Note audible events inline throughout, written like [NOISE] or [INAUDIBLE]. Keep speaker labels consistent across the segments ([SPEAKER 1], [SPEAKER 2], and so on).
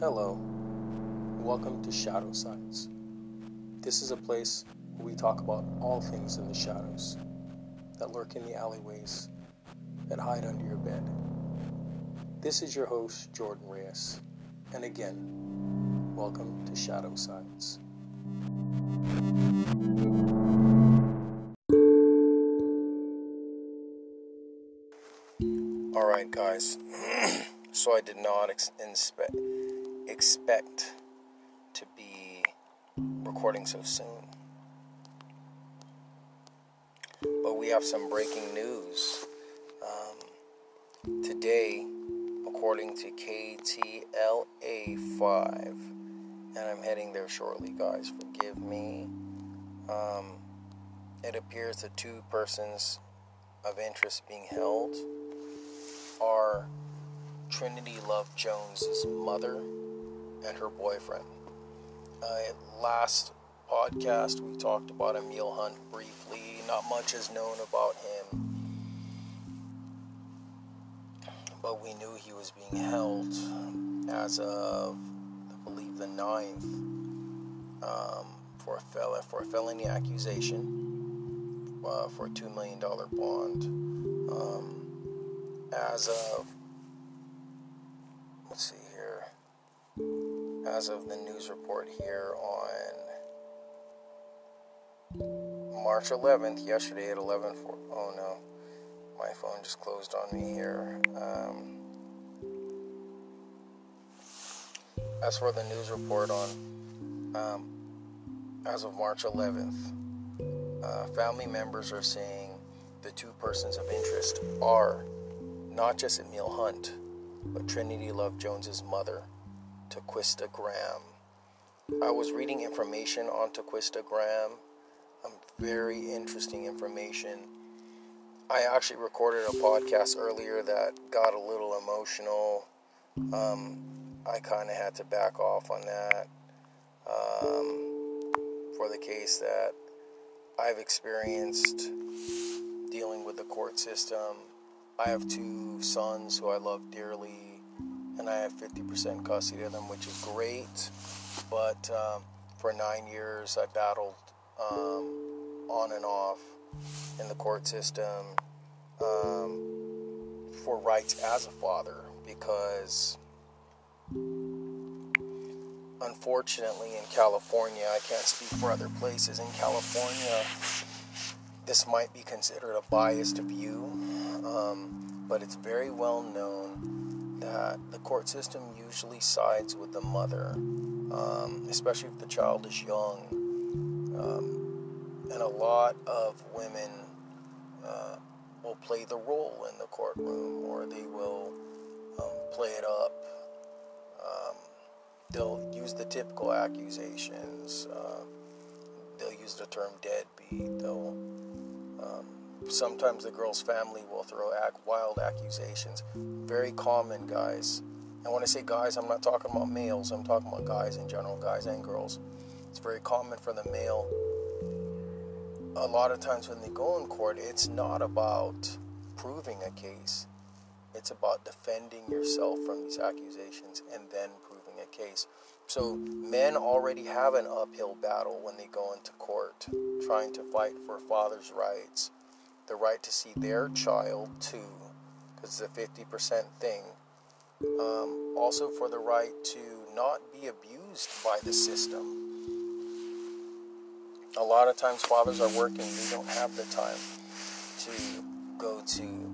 [SPEAKER 1] Hello, welcome to Shadow Sides. This is a place where we talk about all things in the shadows that lurk in the alleyways, that hide under your bed. This is your host, Jordan Reyes, and again, welcome to Shadow Sides. Guys, [CLEARS THROAT] so I did not ex- expect to be recording so soon. But we have some breaking news. Um, today, according to KTLA5, and I'm heading there shortly, guys, forgive me. Um, it appears the two persons of interest being held are Trinity Love Jones's mother and her boyfriend. Uh, last podcast, we talked about Emil Hunt briefly. Not much is known about him, but we knew he was being held as of, I believe, the 9th um, for, a fel- for a felony accusation uh, for a $2 million bond. Um, as of, let's see here, as of the news report here on March 11th, yesterday at 11, oh no, my phone just closed on me here. Um, as for the news report on, um, as of March 11th, uh, family members are saying the two persons of interest are not just Emil Hunt, but Trinity Love Jones's mother, Taquesta Graham. I was reading information on Taquesta Graham, um, very interesting information. I actually recorded a podcast earlier that got a little emotional. Um, I kind of had to back off on that um, for the case that I've experienced dealing with the court system. I have two sons who I love dearly, and I have 50% custody of them, which is great. But um, for nine years, I battled um, on and off in the court system um, for rights as a father because unfortunately in California, I can't speak for other places, in California, this might be considered a biased view, um, but it's very well known that the court system usually sides with the mother, um, especially if the child is young. Um, and a lot of women uh, will play the role in the courtroom or they will um, play it up. Um, they'll use the typical accusations. Uh, they'll use the term deadbeat. They'll um, sometimes the girl's family will throw ac- wild accusations. Very common, guys. And when I say guys, I'm not talking about males. I'm talking about guys in general, guys and girls. It's very common for the male. A lot of times when they go in court, it's not about proving a case. It's about defending yourself from these accusations and then proving a case. So men already have an uphill battle when they go into court, trying to fight for father's rights, the right to see their child too, because it's a 50% thing. Um, also for the right to not be abused by the system. A lot of times fathers are working, they don't have the time to go to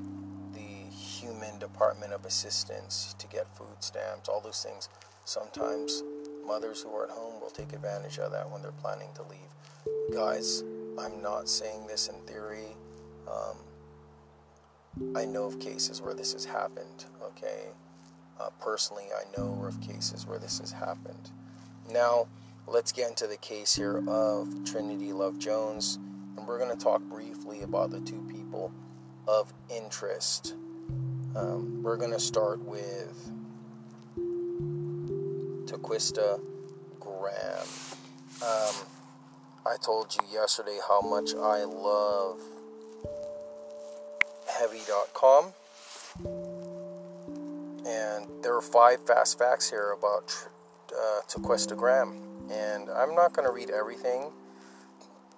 [SPEAKER 1] the human department of assistance to get food stamps, all those things. Sometimes mothers who are at home will take advantage of that when they're planning to leave. Guys, I'm not saying this in theory. Um, I know of cases where this has happened, okay? Uh, personally, I know of cases where this has happened. Now, let's get into the case here of Trinity Love Jones, and we're going to talk briefly about the two people of interest. Um, we're going to start with Taquesta Graham. Um, I told you yesterday how much I love heavy.com. And there are five fast facts here about uh, Taquesta Graham. And I'm not going to read everything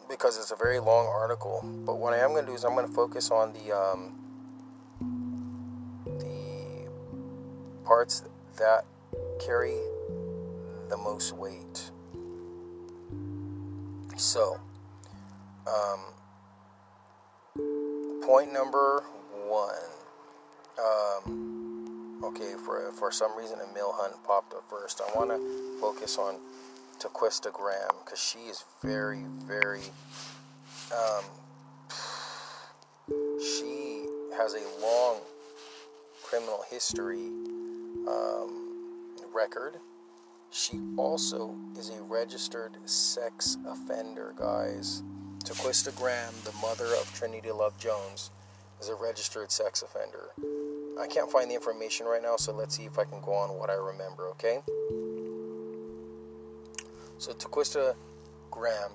[SPEAKER 1] because it's a very long article. But what I am going to do is I'm going to focus on the um, the parts that carry the most weight. So, um, point number one. Um, okay, for for some reason, Emil Hunt popped up first. I want to focus on Taquesta Graham because she is very, very. Um, she has a long criminal history um, record. She also is a registered sex offender, guys. Taquesta Graham, the mother of Trinity Love Jones, is a registered sex offender. I can't find the information right now, so let's see if I can go on what I remember, okay? So, Taquesta Graham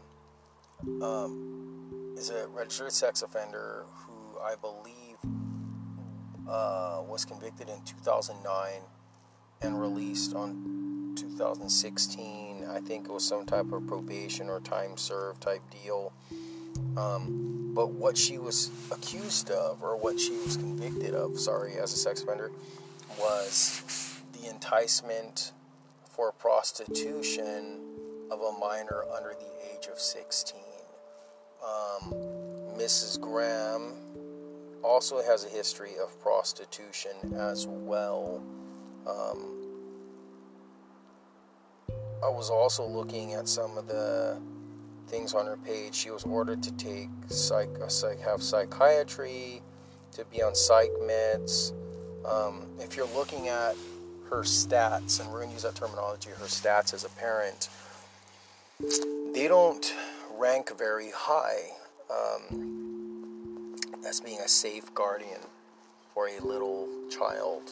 [SPEAKER 1] um, is a registered sex offender who I believe uh, was convicted in 2009 and released on 2016. I think it was some type of probation or time served type deal. Um, but what she was accused of, or what she was convicted of, sorry, as a sex offender, was the enticement for prostitution of a minor under the age of 16. Um, Mrs. Graham also has a history of prostitution as well. Um, I was also looking at some of the things on her page. She was ordered to take psych, psych have psychiatry, to be on psych meds. Um, if you're looking at her stats, and we're going to use that terminology, her stats as a parent, they don't rank very high um, as being a safe guardian for a little child.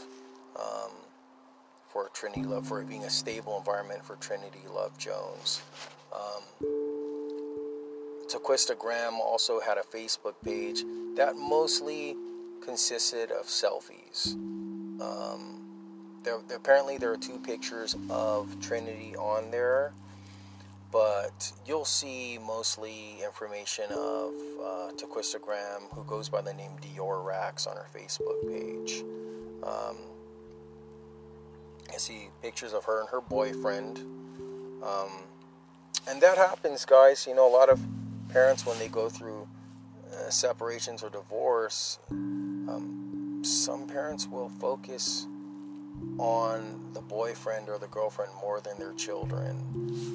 [SPEAKER 1] Um, for Trinity Love, for it being a stable environment for Trinity Love Jones. Um, Graham also had a Facebook page that mostly consisted of selfies. Um, there, apparently, there are two pictures of Trinity on there, but you'll see mostly information of uh, Graham, who goes by the name Dior Rax, on her Facebook page. Um, I see pictures of her and her boyfriend. Um, and that happens, guys. You know, a lot of parents when they go through uh, separations or divorce, um, some parents will focus on the boyfriend or the girlfriend more than their children.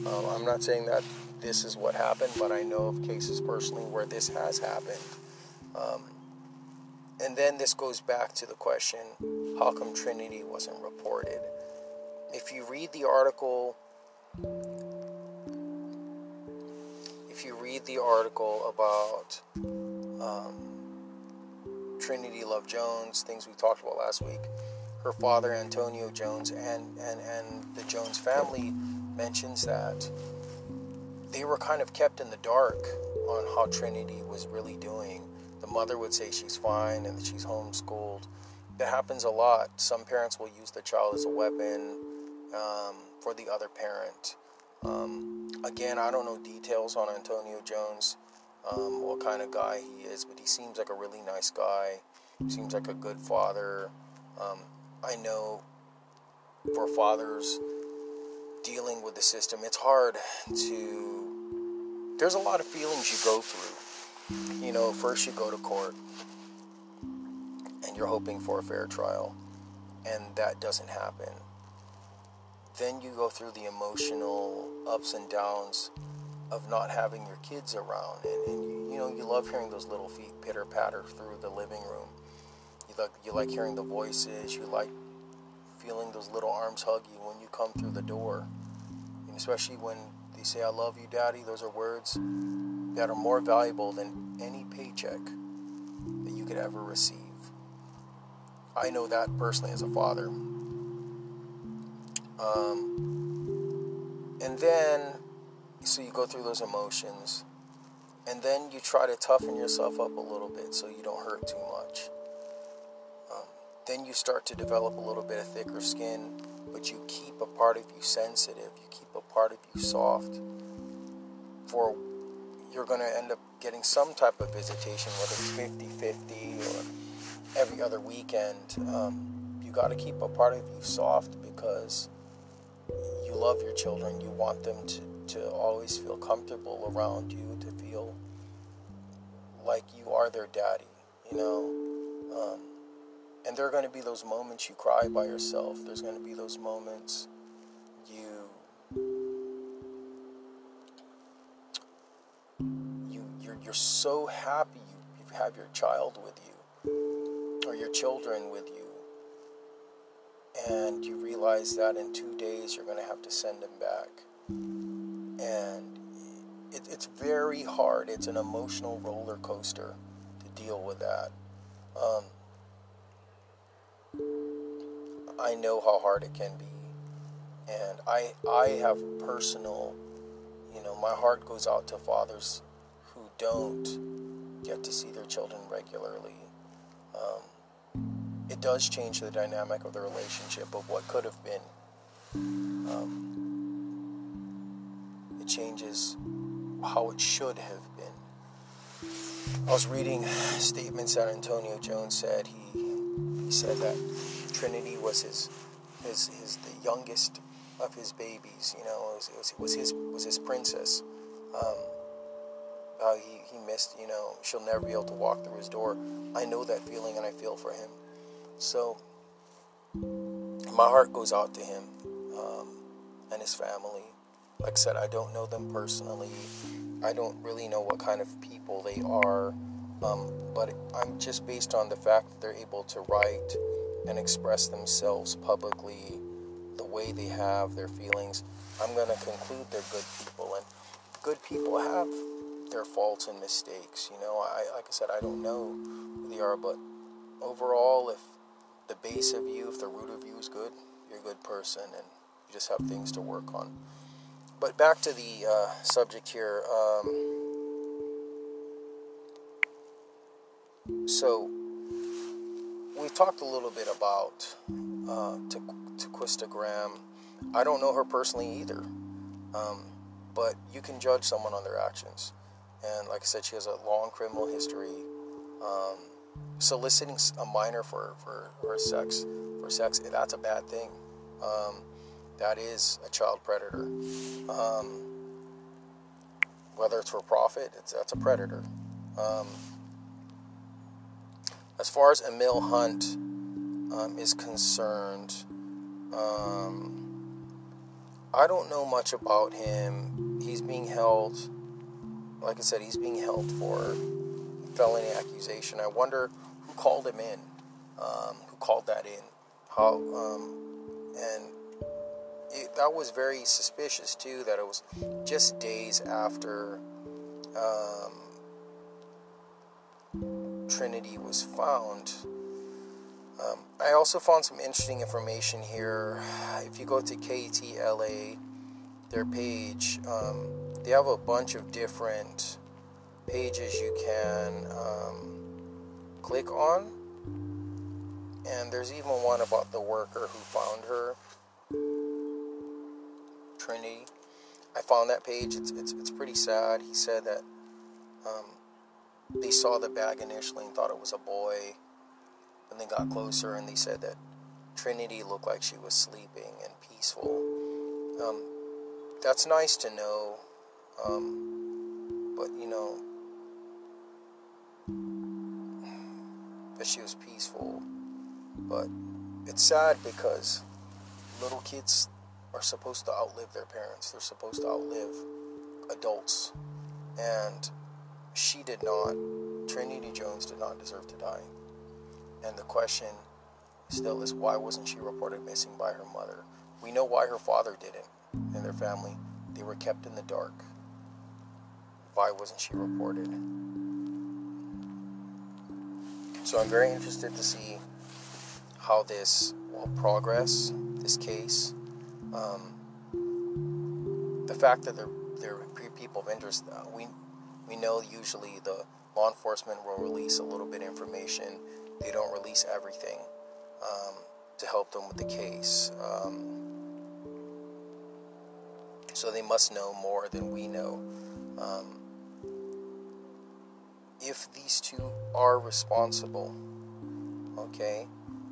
[SPEAKER 1] Um, I'm not saying that this is what happened, but I know of cases personally where this has happened. Um, and then this goes back to the question how come Trinity wasn't reported? If you read the article if you read the article about um, Trinity Love Jones, things we talked about last week, her father Antonio Jones and, and, and the Jones family mentions that they were kind of kept in the dark on how Trinity was really doing. The mother would say she's fine and that she's homeschooled. That happens a lot. Some parents will use the child as a weapon um, for the other parent. Um, again, I don't know details on Antonio Jones, um, what kind of guy he is, but he seems like a really nice guy. Seems like a good father. Um, I know for fathers dealing with the system, it's hard to. There's a lot of feelings you go through. You know, first you go to court and you're hoping for a fair trial, and that doesn't happen then you go through the emotional ups and downs of not having your kids around. And, and you, you know you love hearing those little feet pitter patter through the living room. You like you like hearing the voices. You like feeling those little arms hug you when you come through the door. And especially when they say i love you daddy those are words that are more valuable than any paycheck that you could ever receive. I know that personally as a father um, and then, so you go through those emotions, and then you try to toughen yourself up a little bit so you don't hurt too much. then you start to develop a little bit of thicker skin, but you keep a part of you sensitive, you keep a part of you soft. For you're going to end up getting some type of visitation, whether it's 50 50 or every other weekend. Um, you got to keep a part of you soft because you love your children. You want them to, to always feel comfortable around you, to feel like you are their daddy, you know. Um, and there are going to be those moments you cry by yourself. There's going to be those moments you you you're, you're so happy you, you have your child with you or your children with you and you realize that in two days you're going to have to send them back and it, it's very hard it's an emotional roller coaster to deal with that um, I know how hard it can be. And I I have personal, you know, my heart goes out to fathers who don't get to see their children regularly. Um, it does change the dynamic of the relationship of what could have been. Um, it changes how it should have been. I was reading statements that Antonio Jones said. He he said that Trinity was his, his, his the youngest of his babies. You know, it was, it was, it was his was his princess. Um, uh, he he missed. You know, she'll never be able to walk through his door. I know that feeling, and I feel for him. So my heart goes out to him um, and his family. Like I said, I don't know them personally. I don't really know what kind of people they are. Um, but I'm just based on the fact that they're able to write and express themselves publicly the way they have their feelings, I'm going to conclude they're good people. And good people have their faults and mistakes. You know, I like I said, I don't know who they are, but overall, if the base of you, if the root of you is good, you're a good person, and you just have things to work on. But back to the uh, subject here. Um, so we talked a little bit about uh, to Taquesta Graham. I don't know her personally either, um, but you can judge someone on their actions. And like I said, she has a long criminal history. Um, soliciting a minor for, for, for sex for sex that's a bad thing. Um, that is a child predator. Um, whether it's for profit, it's, that's a predator. Um, as far as Emil Hunt um, is concerned, um, I don't know much about him. He's being held, like I said, he's being held for felony accusation. I wonder who called him in, um, who called that in, how, um, and it, that was very suspicious too. That it was just days after um, Trinity was found. Um, I also found some interesting information here. If you go to KTLA, their page, um, they have a bunch of different pages you can um, click on. And there's even one about the worker who found her, Trinity. I found that page. It's, it's, it's pretty sad. He said that um, they saw the bag initially and thought it was a boy. And they got closer and they said that Trinity looked like she was sleeping and peaceful. Um, that's nice to know. Um, but, you know, that she was peaceful. But it's sad because little kids are supposed to outlive their parents, they're supposed to outlive adults. And she did not, Trinity Jones did not deserve to die. And the question still is why wasn't she reported missing by her mother? We know why her father didn't and their family. They were kept in the dark. Why wasn't she reported? So I'm very interested to see how this will progress, this case. Um, the fact that there, there are people of interest, uh, we we know usually the law enforcement will release a little bit of information. They don't release everything. um, to help them with the case. Um, so they must know more than we know. Um, if these two are responsible, okay,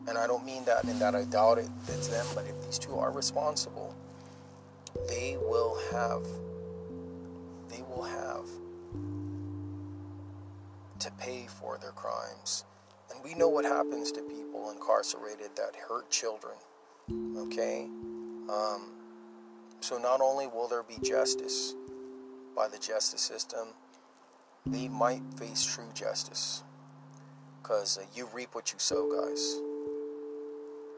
[SPEAKER 1] and I don't mean that in that I doubt it, it's them, but if these two are responsible, they will have, they will have to pay for their crimes. And we know what happens to people incarcerated that hurt children, okay? Um, so not only will there be justice by the justice system, they might face true justice. Because uh, you reap what you sow, guys.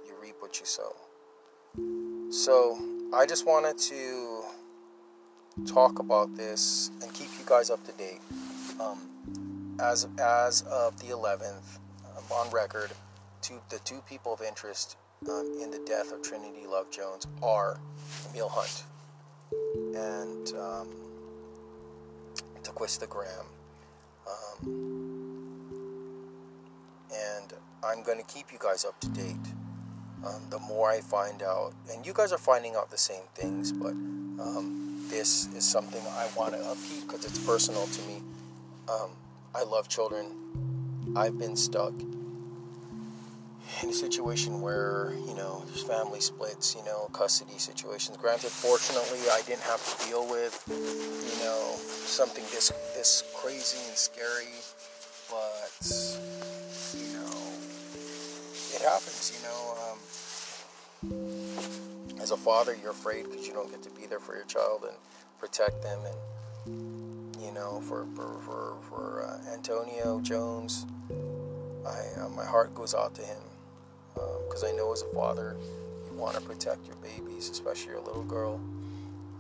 [SPEAKER 1] You reap what you sow. So I just wanted to talk about this and keep you guys up to date. Um, as as of the 11th, um, on record, two, the two people of interest um, in the death of Trinity Love Jones are Emil Hunt and um, Taquesta Graham. Um, and I'm going to keep you guys up to date. Um, the more I find out, and you guys are finding out the same things, but um, this is something I want to upkeep because it's personal to me. Um, I love children. I've been stuck in a situation where you know there's family splits, you know, custody situations. Granted, fortunately, I didn't have to deal with you know something this this crazy and scary, but you know it happens. You know, um, as a father, you're afraid because you don't get to be there for your child and protect them, and you know, for for for, for uh, Antonio Jones. I, uh, my heart goes out to him because um, I know as a father, you want to protect your babies, especially your little girl.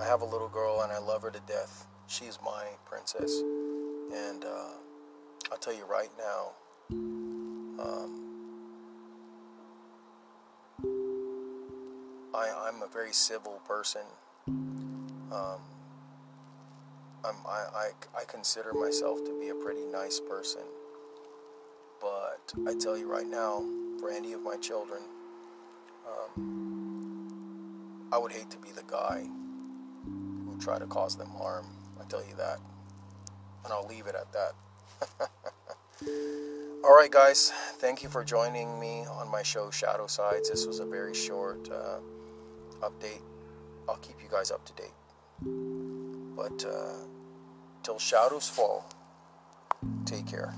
[SPEAKER 1] I have a little girl and I love her to death. She's my princess. And uh, I'll tell you right now, um, I, am a very civil person. Um, I, I, I consider myself to be a pretty nice person. But I tell you right now, for any of my children. Um, I would hate to be the guy who try to cause them harm. I tell you that. And I'll leave it at that. [LAUGHS] All right, guys. Thank you for joining me on my show, Shadow Sides. This was a very short uh, update. I'll keep you guys up to date. But uh, till shadows fall, take care.